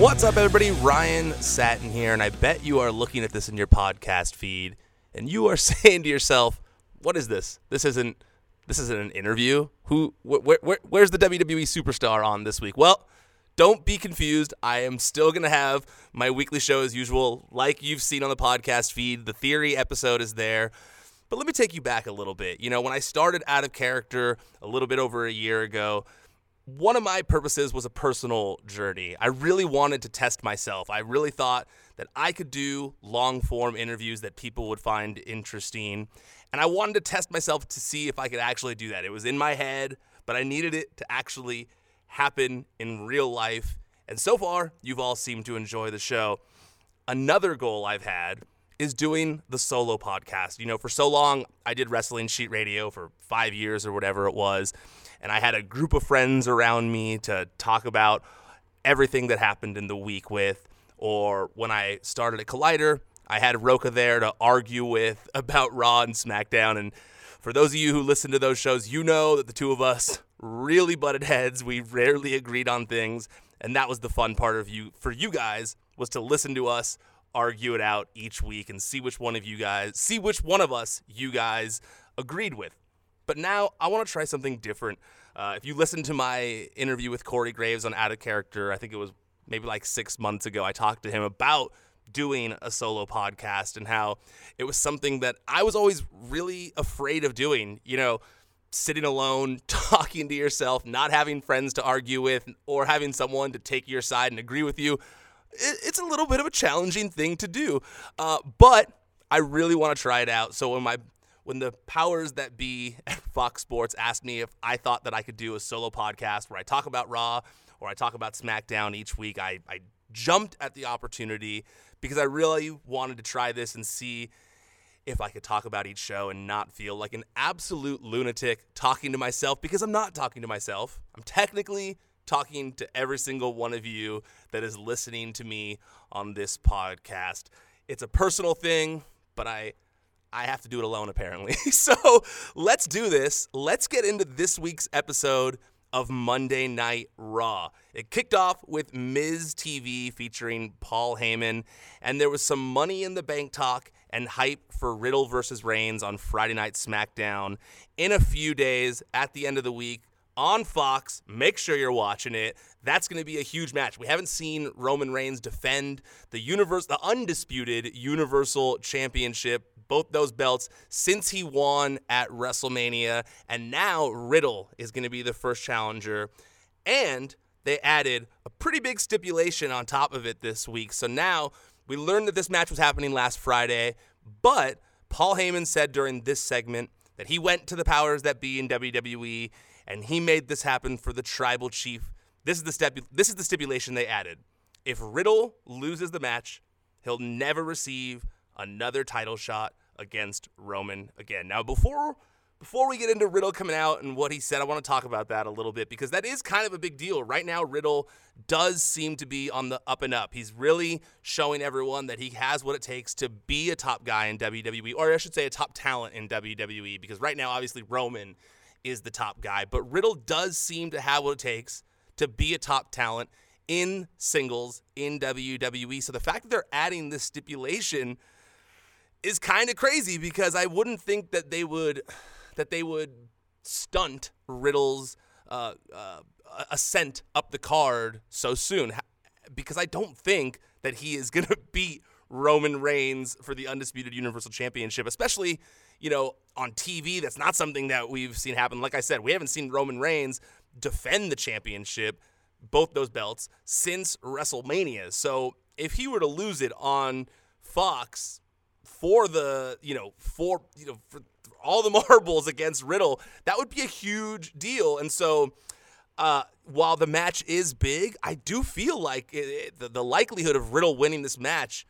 What's up, everybody? Ryan Satin here, and I bet you are looking at this in your podcast feed, and you are saying to yourself, "What is this? This isn't this isn't an interview. Who? Wh- wh- wh- where's the WWE superstar on this week?" Well, don't be confused. I am still gonna have my weekly show as usual, like you've seen on the podcast feed. The theory episode is there. But let me take you back a little bit. You know, when I started out of character a little bit over a year ago, one of my purposes was a personal journey. I really wanted to test myself. I really thought that I could do long form interviews that people would find interesting. And I wanted to test myself to see if I could actually do that. It was in my head, but I needed it to actually happen in real life. And so far, you've all seemed to enjoy the show. Another goal I've had is doing the solo podcast. You know, for so long, I did Wrestling Sheet Radio for five years or whatever it was. And I had a group of friends around me to talk about everything that happened in the week with. Or when I started at Collider, I had Roca there to argue with about Raw and SmackDown. And for those of you who listen to those shows, you know that the two of us really butted heads. We rarely agreed on things. And that was the fun part of you for you guys was to listen to us argue it out each week and see which one of you guys, see which one of us you guys agreed with. But now I want to try something different. Uh, if you listen to my interview with Corey Graves on Out of Character, I think it was maybe like six months ago, I talked to him about doing a solo podcast and how it was something that I was always really afraid of doing. You know, sitting alone, talking to yourself, not having friends to argue with, or having someone to take your side and agree with you it's a little bit of a challenging thing to do. Uh, but I really want to try it out. So when my when the powers that be at Fox Sports asked me if I thought that I could do a solo podcast where I talk about Raw or I talk about SmackDown each week, I, I jumped at the opportunity because I really wanted to try this and see if I could talk about each show and not feel like an absolute lunatic talking to myself because I'm not talking to myself. I'm technically talking to every single one of you that is listening to me on this podcast. It's a personal thing, but I I have to do it alone apparently. so, let's do this. Let's get into this week's episode of Monday Night Raw. It kicked off with Miz TV featuring Paul Heyman, and there was some money in the bank talk and hype for Riddle versus Reigns on Friday Night SmackDown. In a few days, at the end of the week, on Fox. Make sure you're watching it. That's going to be a huge match. We haven't seen Roman Reigns defend the universe, the undisputed Universal Championship, both those belts since he won at WrestleMania, and now Riddle is going to be the first challenger. And they added a pretty big stipulation on top of it this week. So now we learned that this match was happening last Friday, but Paul Heyman said during this segment that he went to the powers that be in WWE and he made this happen for the tribal chief. This is the step. This is the stipulation they added. If Riddle loses the match, he'll never receive another title shot against Roman again. Now, before before we get into Riddle coming out and what he said, I want to talk about that a little bit because that is kind of a big deal. Right now, Riddle does seem to be on the up and up. He's really showing everyone that he has what it takes to be a top guy in WWE, or I should say, a top talent in WWE, because right now, obviously, Roman is the top guy. But Riddle does seem to have what it takes to be a top talent in singles in WWE. So the fact that they're adding this stipulation is kind of crazy because I wouldn't think that they would that they would stunt Riddle's uh, uh, ascent up the card so soon because I don't think that he is going to beat Roman Reigns for the undisputed Universal Championship, especially you know, on TV. That's not something that we've seen happen. Like I said, we haven't seen Roman Reigns defend the championship, both those belts, since WrestleMania. So if he were to lose it on Fox for the, you know, for, you know, for all the marbles against Riddle, that would be a huge deal. And so, uh, while the match is big, I do feel like it, it, the, the likelihood of Riddle winning this match,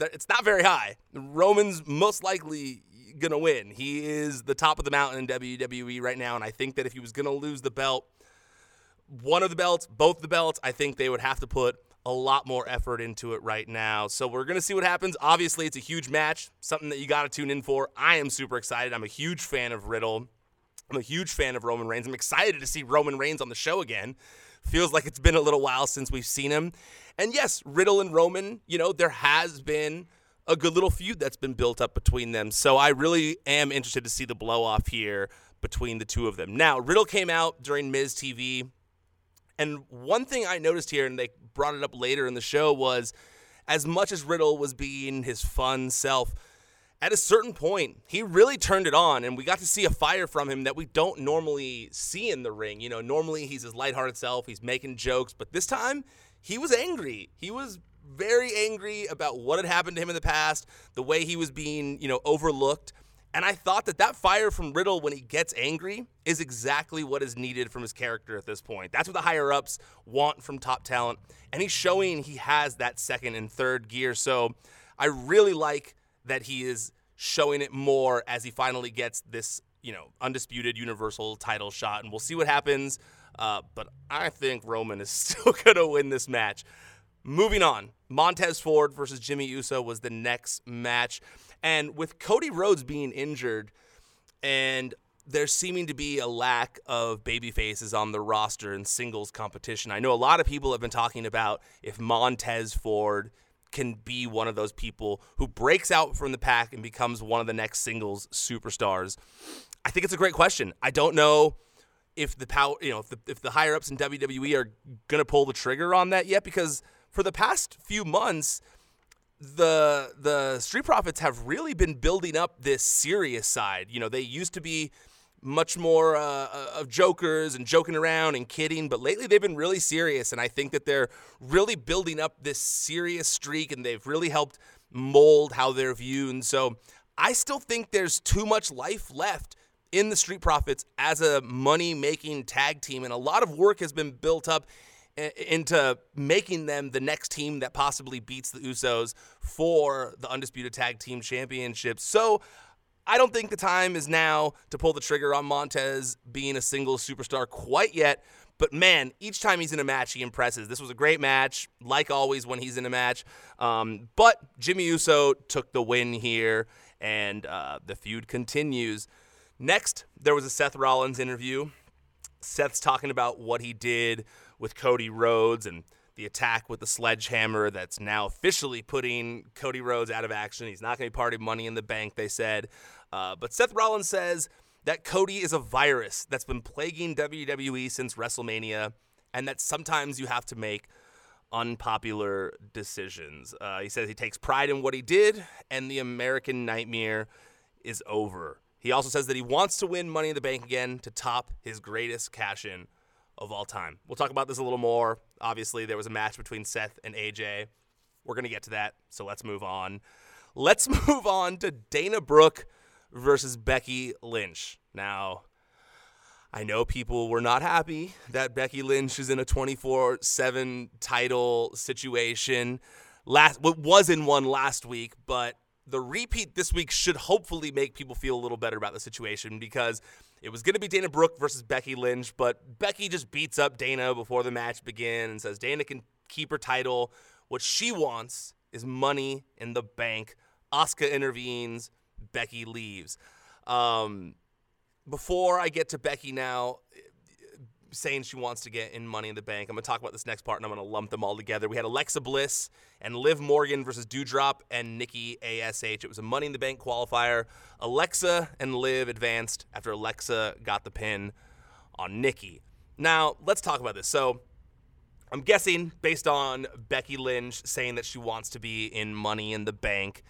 it's not very high. Roman's most likely going to win. He is the top of the mountain in WWE right now. And I think that if he was going to lose the belt, one of the belts, both the belts, I think they would have to put a lot more effort into it right now. So we're going to see what happens. Obviously, it's a huge match, something that you got to tune in for. I am super excited. I'm a huge fan of Riddle. I'm a huge fan of Roman Reigns. I'm excited to see Roman Reigns on the show again Feels like it's been a little while since we've seen him. And yes, Riddle and Roman, you know, there has been a good little feud that's been built up between them. So I really am interested to see the blow off here between the two of them. Now, Riddle came out during Miz TV. And one thing I noticed here, and they brought it up later in the show, was as much as Riddle was being his fun self, at a certain point, he really turned it on, and we got to see a fire from him that we don't normally see in the ring. You know, normally he's his lighthearted self, he's making jokes, but this time he was angry. He was very angry about what had happened to him in the past, the way he was being, you know, overlooked. And I thought that that fire from Riddle when he gets angry is exactly what is needed from his character at this point. That's what the higher ups want from top talent. And he's showing he has that second and third gear. So I really like that he is showing it more as he finally gets this, you know, undisputed universal title shot. And we'll see what happens. Uh, but I think Roman is still going to win this match. Moving on, Montez Ford versus Jimmy Uso was the next match. And with Cody Rhodes being injured and there seeming to be a lack of baby faces on the roster in singles competition. I know a lot of people have been talking about if Montez Ford can be one of those people who breaks out from the pack and becomes one of the next singles superstars. I think it's a great question. I don't know if the power, you know, if the, if the higher ups in WWE are going to pull the trigger on that yet because for the past few months the the Street Profits have really been building up this serious side. You know, they used to be much more uh, uh, of jokers and joking around and kidding, but lately they've been really serious, and I think that they're really building up this serious streak, and they've really helped mold how they're viewed. And so I still think there's too much life left in the Street Profits as a money making tag team, and a lot of work has been built up into making them the next team that possibly beats the Usos for the Undisputed Tag Team Championship. So I don't think the time is now to pull the trigger on Montez being a single superstar quite yet. But man, each time he's in a match, he impresses. This was a great match, like always when he's in a match. Um, but Jimmy Uso took the win here, and uh, the feud continues. Next, there was a Seth Rollins interview. Seth's talking about what he did with Cody Rhodes and the attack with the sledgehammer that's now officially putting Cody Rhodes out of action. He's not going to be part of Money in the Bank, they said. Uh, but Seth Rollins says that Cody is a virus that's been plaguing WWE since WrestleMania, and that sometimes you have to make unpopular decisions. Uh, he says he takes pride in what he did, and the American nightmare is over. He also says that he wants to win Money in the Bank again to top his greatest cash in of all time. We'll talk about this a little more. Obviously, there was a match between Seth and AJ. We're going to get to that, so let's move on. Let's move on to Dana Brooke versus Becky Lynch. Now, I know people were not happy that Becky Lynch is in a 24 7 title situation. Last, what was in one last week, but the repeat this week should hopefully make people feel a little better about the situation because it was going to be Dana Brooke versus Becky Lynch, but Becky just beats up Dana before the match begins and says Dana can keep her title. What she wants is money in the bank. Asuka intervenes. Becky leaves. Um, before I get to Becky now, saying she wants to get in Money in the Bank. I'm going to talk about this next part and I'm going to lump them all together. We had Alexa Bliss and Liv Morgan versus Doudrop and Nikki ASH. It was a Money in the Bank qualifier. Alexa and Liv advanced after Alexa got the pin on Nikki. Now, let's talk about this. So, I'm guessing based on Becky Lynch saying that she wants to be in Money in the Bank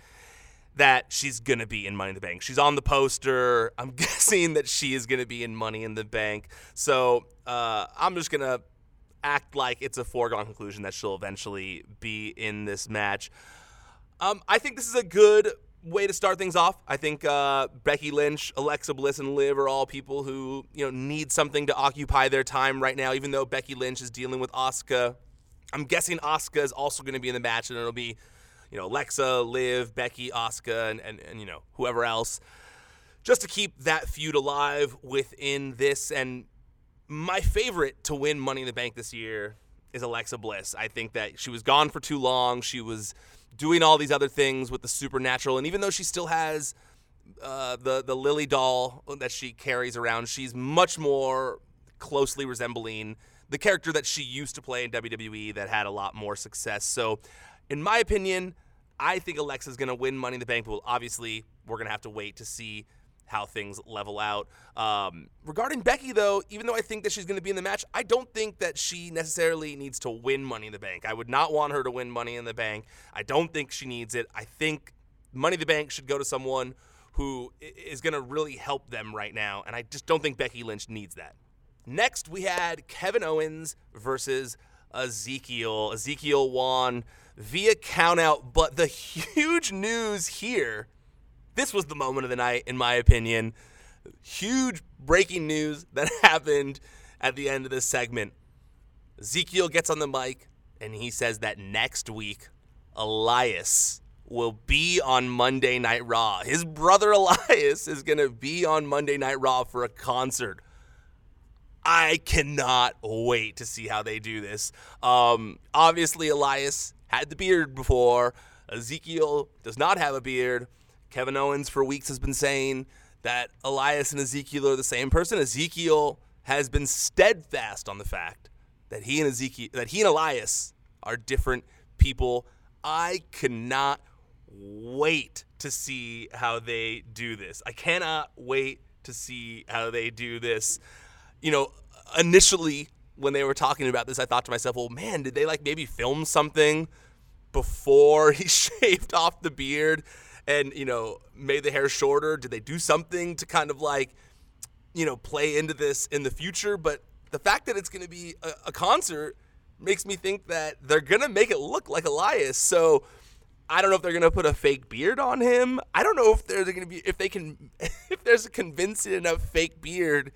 that she's going to be in Money in the Bank. She's on the poster. I'm guessing that she is going to be in Money in the Bank. So uh, I'm just going to act like it's a foregone conclusion that she'll eventually be in this match. Um, I think this is a good way to start things off. I think uh, Becky Lynch, Alexa Bliss, and Liv are all people who you know need something to occupy their time right now. Even though Becky Lynch is dealing with Asuka, I'm guessing Asuka is also going to be in the match, and it'll be you know, Alexa, Liv, Becky, Asuka, and, and, and, you know, whoever else, just to keep that feud alive within this. And my favorite to win Money in the Bank this year is Alexa Bliss. I think that she was gone for too long. She was doing all these other things with the supernatural, and even though she still has uh, the the Lily doll that she carries around, she's much more closely resembling the character that she used to play in WWE that had a lot more success. So, in my opinion, I think Alexa's going to win Money in the Bank. But obviously, we're going to have to wait to see how things level out. Um, regarding Becky, though, even though I think that she's going to be in the match, I don't think that she necessarily needs to win Money in the Bank. I would not want her to win Money in the Bank. I don't think she needs it. I think Money in the Bank should go to someone who is going to really help them right now, and I just don't think Becky Lynch needs that. Next, we had Kevin Owens versus Ezekiel. Ezekiel won via countout, but the huge news here this was the moment of the night, in my opinion. Huge breaking news that happened at the end of this segment. Ezekiel gets on the mic and he says that next week, Elias will be on Monday Night Raw. His brother Elias is going to be on Monday Night Raw for a concert. I cannot wait to see how they do this. Um, obviously, Elias had the beard before. Ezekiel does not have a beard. Kevin Owens for weeks has been saying that Elias and Ezekiel are the same person. Ezekiel has been steadfast on the fact that he and Ezekiel that he and Elias are different people. I cannot wait to see how they do this. I cannot wait to see how they do this. You know, initially when they were talking about this, I thought to myself, well, man, did they like maybe film something before he shaved off the beard? and you know made the hair shorter? Did they do something to kind of like you know play into this in the future? But the fact that it's going to be a, a concert makes me think that they're going to make it look like Elias. So I don't know if they're gonna put a fake beard on him. I don't know if they're gonna be if they can if there's a convincing enough fake beard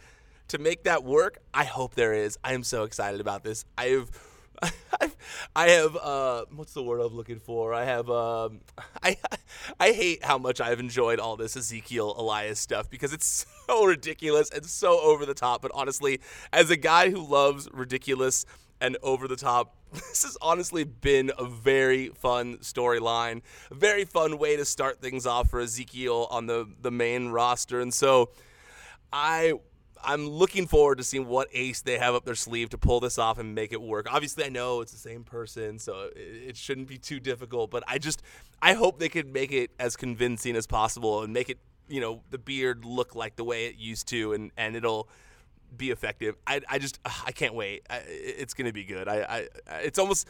to make that work. I hope there is. I am so excited about this. I've I have uh, what's the word I'm looking for? I have um, I I hate how much I've enjoyed all this Ezekiel Elias stuff because it's so ridiculous and so over the top. But honestly, as a guy who loves ridiculous and over the top, this has honestly been a very fun storyline, a very fun way to start things off for Ezekiel on the the main roster, and so I I'm looking forward to seeing what ace they have up their sleeve to pull this off and make it work. Obviously, I know it's the same person, so it, it shouldn't be too difficult. But I just I hope they can make it as convincing as possible and make it you know the beard look like the way it used to, and and it'll be effective. I, I just I can't wait. I, it's gonna be good. I, I it's almost.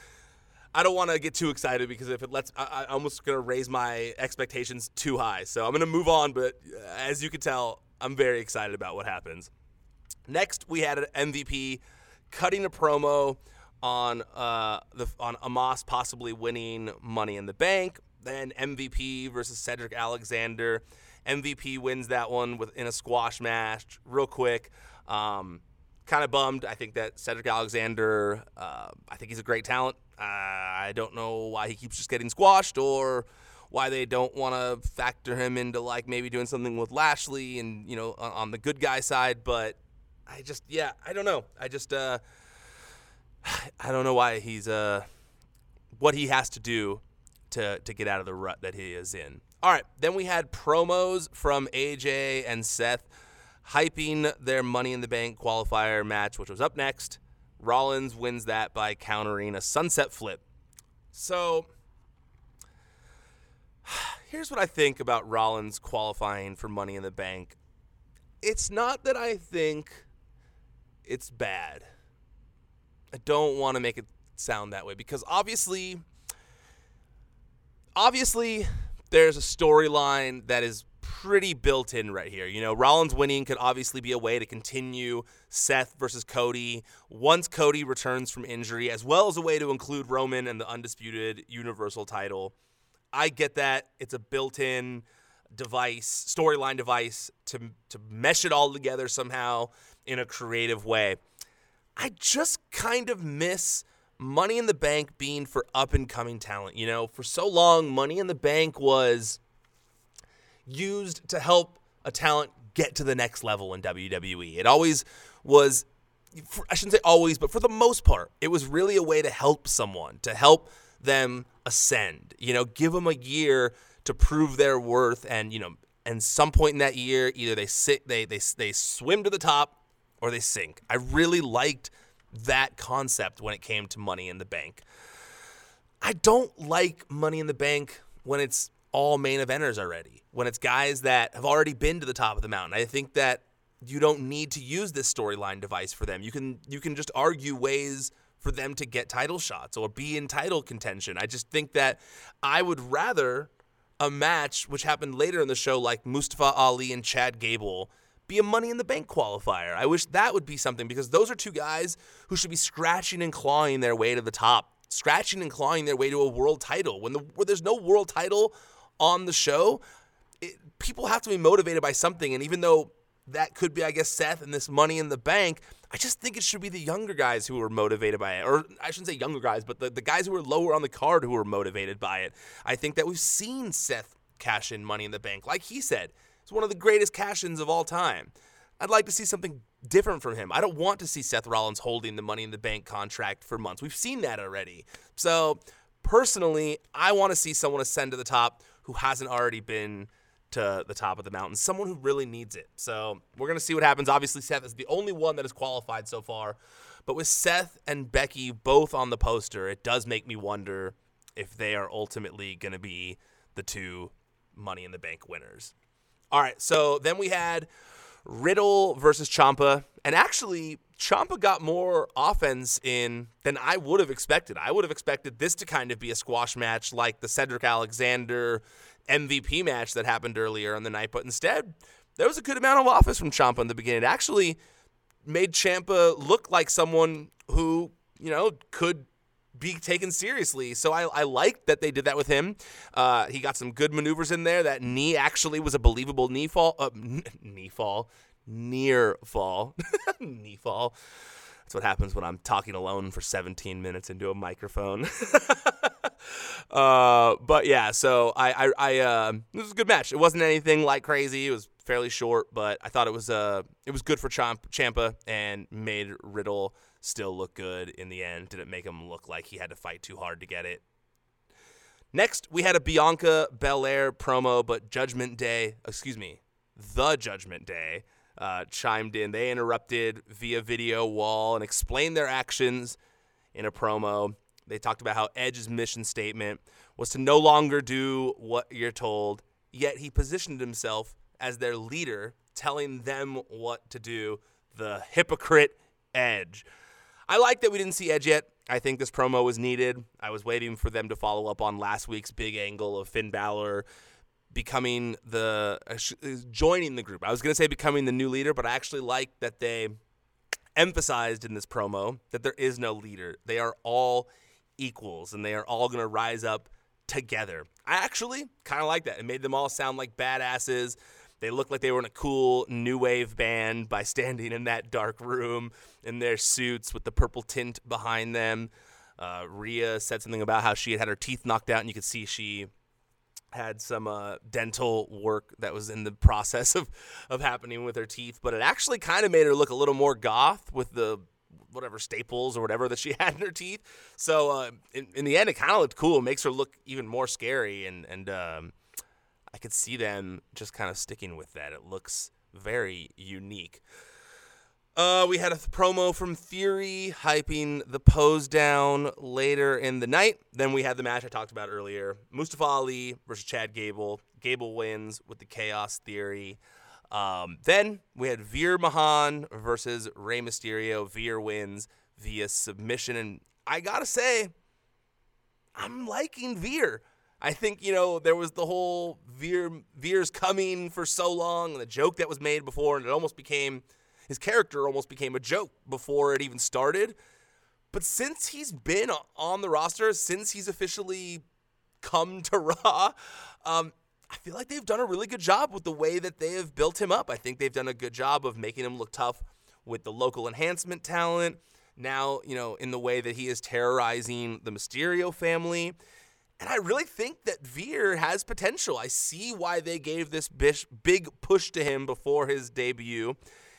I don't want to get too excited because if it lets, I, I'm almost gonna raise my expectations too high. So I'm gonna move on. But as you can tell, I'm very excited about what happens. Next, we had an MVP cutting a promo on uh, the on Omos possibly winning Money in the Bank. Then MVP versus Cedric Alexander. MVP wins that one within a squash match, real quick. Um, kind of bummed. I think that Cedric Alexander. Uh, I think he's a great talent. Uh, I don't know why he keeps just getting squashed or why they don't want to factor him into like maybe doing something with Lashley and you know on, on the good guy side, but I just yeah, I don't know. I just uh I don't know why he's uh what he has to do to to get out of the rut that he is in. All right, then we had promos from AJ and Seth hyping their Money in the Bank qualifier match, which was up next. Rollins wins that by countering a sunset flip. So here's what I think about Rollins qualifying for Money in the Bank. It's not that I think it's bad. I don't want to make it sound that way because obviously obviously there's a storyline that is pretty built in right here. You know, Rollins winning could obviously be a way to continue Seth versus Cody once Cody returns from injury, as well as a way to include Roman and the undisputed Universal title. I get that. It's a built in device, storyline device to, to mesh it all together somehow in a creative way. I just kind of miss Money in the Bank being for up and coming talent. You know, for so long, Money in the Bank was used to help a talent get to the next level in WWE. It always was, I shouldn't say always, but for the most part, it was really a way to help someone, to help them ascend. You know, give them a year to prove their worth, and you know, and some point in that year, either they sit, they they they swim to the top, or they sink. I really liked that concept when it came to Money in the Bank. I don't like Money in the Bank when it's all main eventers already, when it's guys that have already been to the top of the mountain. I think that you don't need to use this storyline device for them. You can you can just argue ways for them to get title shots or be in title contention. I just think that I would rather a match which happened later in the show like Mustafa Ali and Chad Gable be a money in the bank qualifier. I wish that would be something because those are two guys who should be scratching and clawing their way to the top, scratching and clawing their way to a world title. When the where there's no world title on the show, it, people have to be motivated by something and even though that could be, I guess, Seth and this money in the bank. I just think it should be the younger guys who are motivated by it. Or I shouldn't say younger guys, but the, the guys who are lower on the card who are motivated by it. I think that we've seen Seth cash in money in the bank. Like he said, it's one of the greatest cash ins of all time. I'd like to see something different from him. I don't want to see Seth Rollins holding the money in the bank contract for months. We've seen that already. So, personally, I want to see someone ascend to the top who hasn't already been to the top of the mountain, someone who really needs it. So we're going to see what happens. Obviously, Seth is the only one that has qualified so far. But with Seth and Becky both on the poster, it does make me wonder if they are ultimately going to be the two Money in the Bank winners. All right, so then we had Riddle versus Ciampa, and actually, Ciampa got more offense in than I would have expected. I would have expected this to kind of be a squash match like the Cedric Alexander MVP match that happened earlier on the night, but instead, there was a good amount of offense from Ciampa in the beginning. It actually made Ciampa look like someone who, you know, could be taken seriously. So I, I like that they did that with him. Uh, he got some good maneuvers in there. That knee actually was a believable knee fall. Uh, knee fall. Near fall. knee fall. That's what happens when I'm talking alone for 17 minutes into a microphone. uh, but yeah, so I, I, I uh, it was a good match. It wasn't anything like crazy. It was fairly short, but I thought it was uh, it was good for Champ- Ciampa and made Riddle still look good in the end. Didn't make him look like he had to fight too hard to get it. Next, we had a Bianca Belair promo, but Judgment Day, excuse me, the Judgment Day uh, chimed in. They interrupted via video wall and explained their actions in a promo. They talked about how Edge's mission statement was to no longer do what you're told, yet he positioned himself as their leader, telling them what to do. The hypocrite Edge. I like that we didn't see Edge yet. I think this promo was needed. I was waiting for them to follow up on last week's big angle of Finn Balor becoming the uh, joining the group. I was going to say becoming the new leader, but I actually like that they emphasized in this promo that there is no leader. They are all equals and they are all going to rise up together. I actually kind of like that. It made them all sound like badasses. They looked like they were in a cool new wave band by standing in that dark room in their suits with the purple tint behind them. Uh, Rhea said something about how she had had her teeth knocked out, and you could see she had some uh, dental work that was in the process of, of happening with her teeth, but it actually kind of made her look a little more goth with the whatever staples or whatever that she had in her teeth. So uh, in, in, the end, it kind of looked cool. It makes her look even more scary, and and um, I could see them just kind of sticking with that. It looks very unique. Uh, we had a th- promo from Theory hyping the pose down later in the night. Then we had the match I talked about earlier Mustafa Ali versus Chad Gable. Gable wins with the Chaos Theory. Um, then we had Veer Mahaan versus Rey Mysterio. Veer wins via submission. And I got to say, I'm liking Veer. I think, you know, there was the whole Veer, Veer's coming for so long and the joke that was made before, and it almost became his character almost became a joke before it even started. But since he's been on the roster, since he's officially come to Raw, um, I feel like they've done a really good job with the way that they have built him up. I think they've done a good job of making him look tough with the local enhancement talent. Now, you know, in the way that he is terrorizing the Mysterio family. And I really think that Veer has potential. I see why they gave this big push to him before his debut.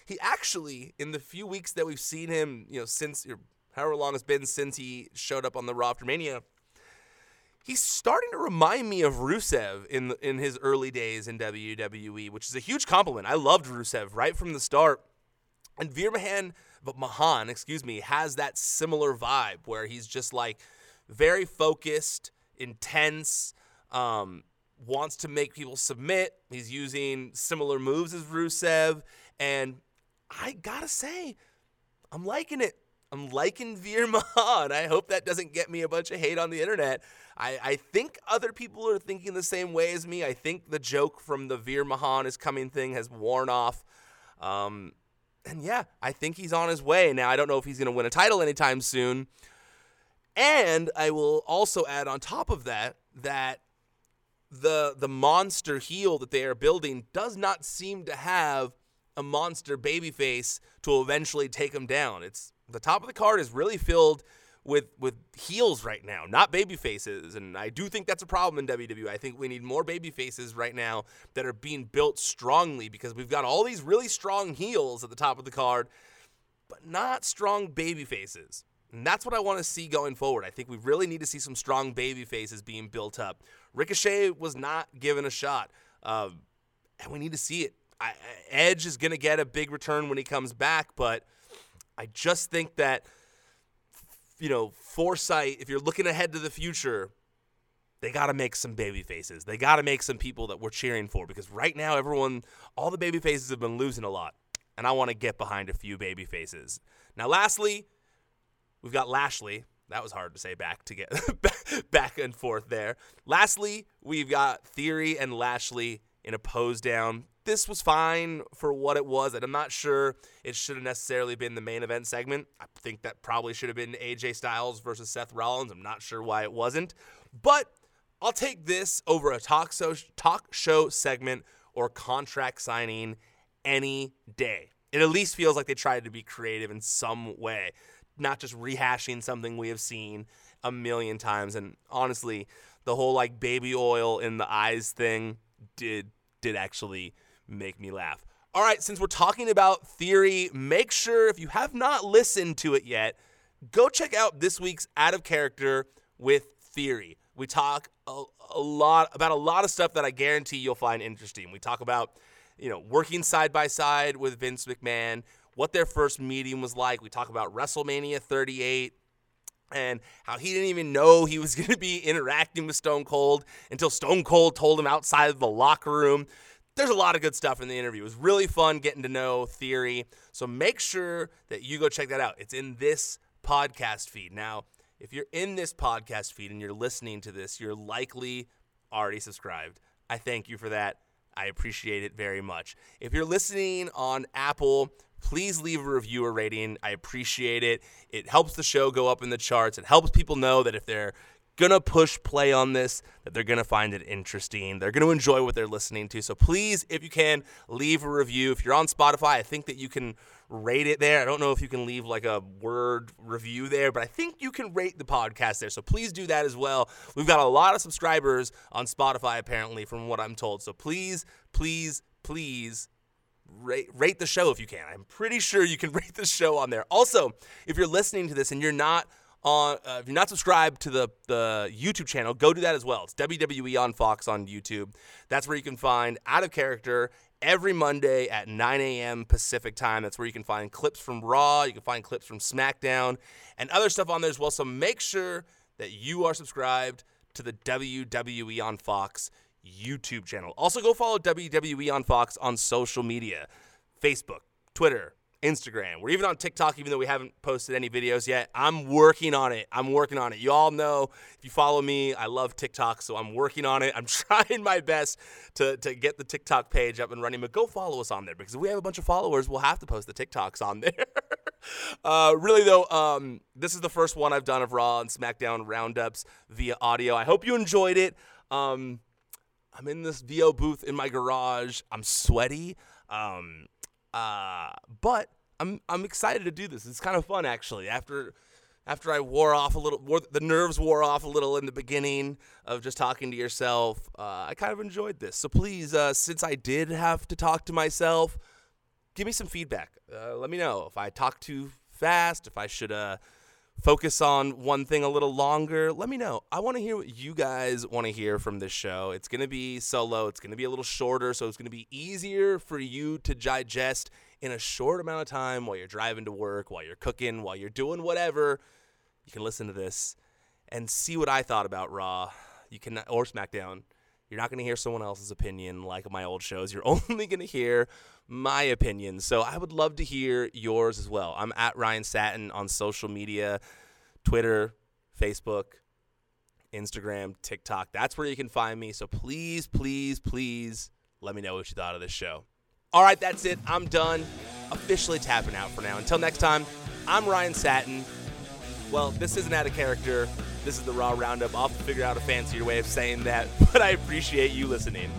He actually, in the few weeks that we've seen him, you know, since however long it's been since he showed up on the Raw Mania, he's starting to remind me of Rusev in in his early days in WWE, which is a huge compliment. I loved Rusev right from the start, and Veer Mahaan, but Mahan, excuse me, has that similar vibe where he's just like very focused, intense, um, wants to make people submit. He's using similar moves as Rusev, and I gotta say, I'm liking it. I'm liking Veer Mahaan. I hope that doesn't get me a bunch of hate on the internet. I, I think other people are thinking the same way as me. I think the joke from the Veer Mahaan is coming thing has worn off. Um, and yeah, I think he's on his way. Now, I don't know if he's going to win a title anytime soon. And I will also add on top of that that the the monster heel that they are building does not seem to have a monster babyface to eventually take him down. It's the top of the card is really filled with with heels right now, not baby faces. And I do think that's a problem in WWE. I think we need more baby faces right now that are being built strongly because we've got all these really strong heels at the top of the card, but not strong baby faces. And that's what I want to see going forward. I think we really need to see some strong baby faces being built up. Ricochet was not given a shot, um, and we need to see it. I, Edge is going to get a big return when he comes back, but I just think that you know, foresight, if you're looking ahead to the future, they got to make some baby faces. They got to make some people that we're cheering for because right now everyone all the baby faces have been losing a lot. And I want to get behind a few baby faces. Now lastly, we've got Lashley. That was hard to say back to get back and forth there. Lastly, we've got Theory and Lashley in a pose down this was fine for what it was, and I'm not sure it should have necessarily been the main event segment. I think that probably should have been AJ Styles versus Seth Rollins. I'm not sure why it wasn't, but I'll take this over a talk show, talk show segment or contract signing any day. It at least feels like they tried to be creative in some way, not just rehashing something we have seen a million times. And honestly, the whole like baby oil in the eyes thing did did actually make me laugh. All right, since we're talking about theory, make sure if you have not listened to it yet, go check out this week's Out of Character with Theory. We talk a, a lot about a lot of stuff that I guarantee you'll find interesting. We talk about, you know, working side by side with Vince McMahon, what their first meeting was like. We talk about WrestleMania 38 and how he didn't even know he was going to be interacting with Stone Cold until Stone Cold told him outside of the locker room there's a lot of good stuff in the interview. It was really fun getting to know Theory. So make sure that you go check that out. It's in this podcast feed. Now, if you're in this podcast feed and you're listening to this, you're likely already subscribed. I thank you for that. I appreciate it very much. If you're listening on Apple, please leave a review or rating. I appreciate it. It helps the show go up in the charts. It helps people know that if they're gonna push play on this that they're gonna find it interesting. They're gonna enjoy what they're listening to. So please if you can leave a review. If you're on spotify i think that you can rate it there. I don't know if you can leave like a word review there but i think you can rate the podcast there. So please do that as well. We've got a lot of subscribers on spotify apparently from what i'm told. So please please please Rate, rate the show if you can. I'm pretty sure you can rate the show on there. Also, if you're listening to this and you're not on uh, if you're not subscribed to the the YouTube channel, go do that as well. It's WWE on Fox on YouTube. That's where you can find Out of Character every Monday at 9 a.m. Pacific time. That's where you can find clips from Raw, you can find clips from SmackDown, and other stuff on there as well. So make sure that you are subscribed to the WWE on Fox YouTube channel. Also, go follow WWE on Fox on social media Facebook, Twitter, Instagram. We're even on TikTok, even though we haven't posted any videos yet. I'm working on it. I'm working on it. You all know if you follow me, I love TikTok, so I'm working on it. I'm trying my best to, to get the TikTok page up and running, but go follow us on there because if we have a bunch of followers, we'll have to post the TikToks on there. uh, really, though, um, this is the first one I've done of Raw and SmackDown roundups via audio. I hope you enjoyed it. Um, I'm in this VO booth in my garage. I'm sweaty. Um, uh, but I'm I'm excited to do this. It's kind of fun actually. After after I wore off a little, wore, the nerves wore off a little in the beginning of just talking to yourself. Uh, I kind of enjoyed this. So please, uh, since I did have to talk to myself, give me some feedback. Uh, let me know if I talk too fast, if I should focus on one thing a little longer, let me know. I want to hear what you guys want to hear from this show. It's going to be solo, it's going to be a little shorter, so it's going to be easier for you to digest in a short amount of time while you're driving to work, while you're cooking, while you're doing whatever. You can listen to this and see what I thought about Raw. You can or SmackDown. You're not going to hear someone else's opinion like my old shows. You're only going to hear my opinion. So I would love to hear yours as well. I'm at Ryan Satin on social media Twitter, Facebook, Instagram, TikTok. That's where you can find me. So please, please, please let me know what you thought of this show. All right, that's it. I'm done. Officially tapping out for now. Until next time, I'm Ryan Satin. Well, this isn't out of character. This is the Raw Roundup. I'll figure out a fancier way of saying that, but I appreciate you listening.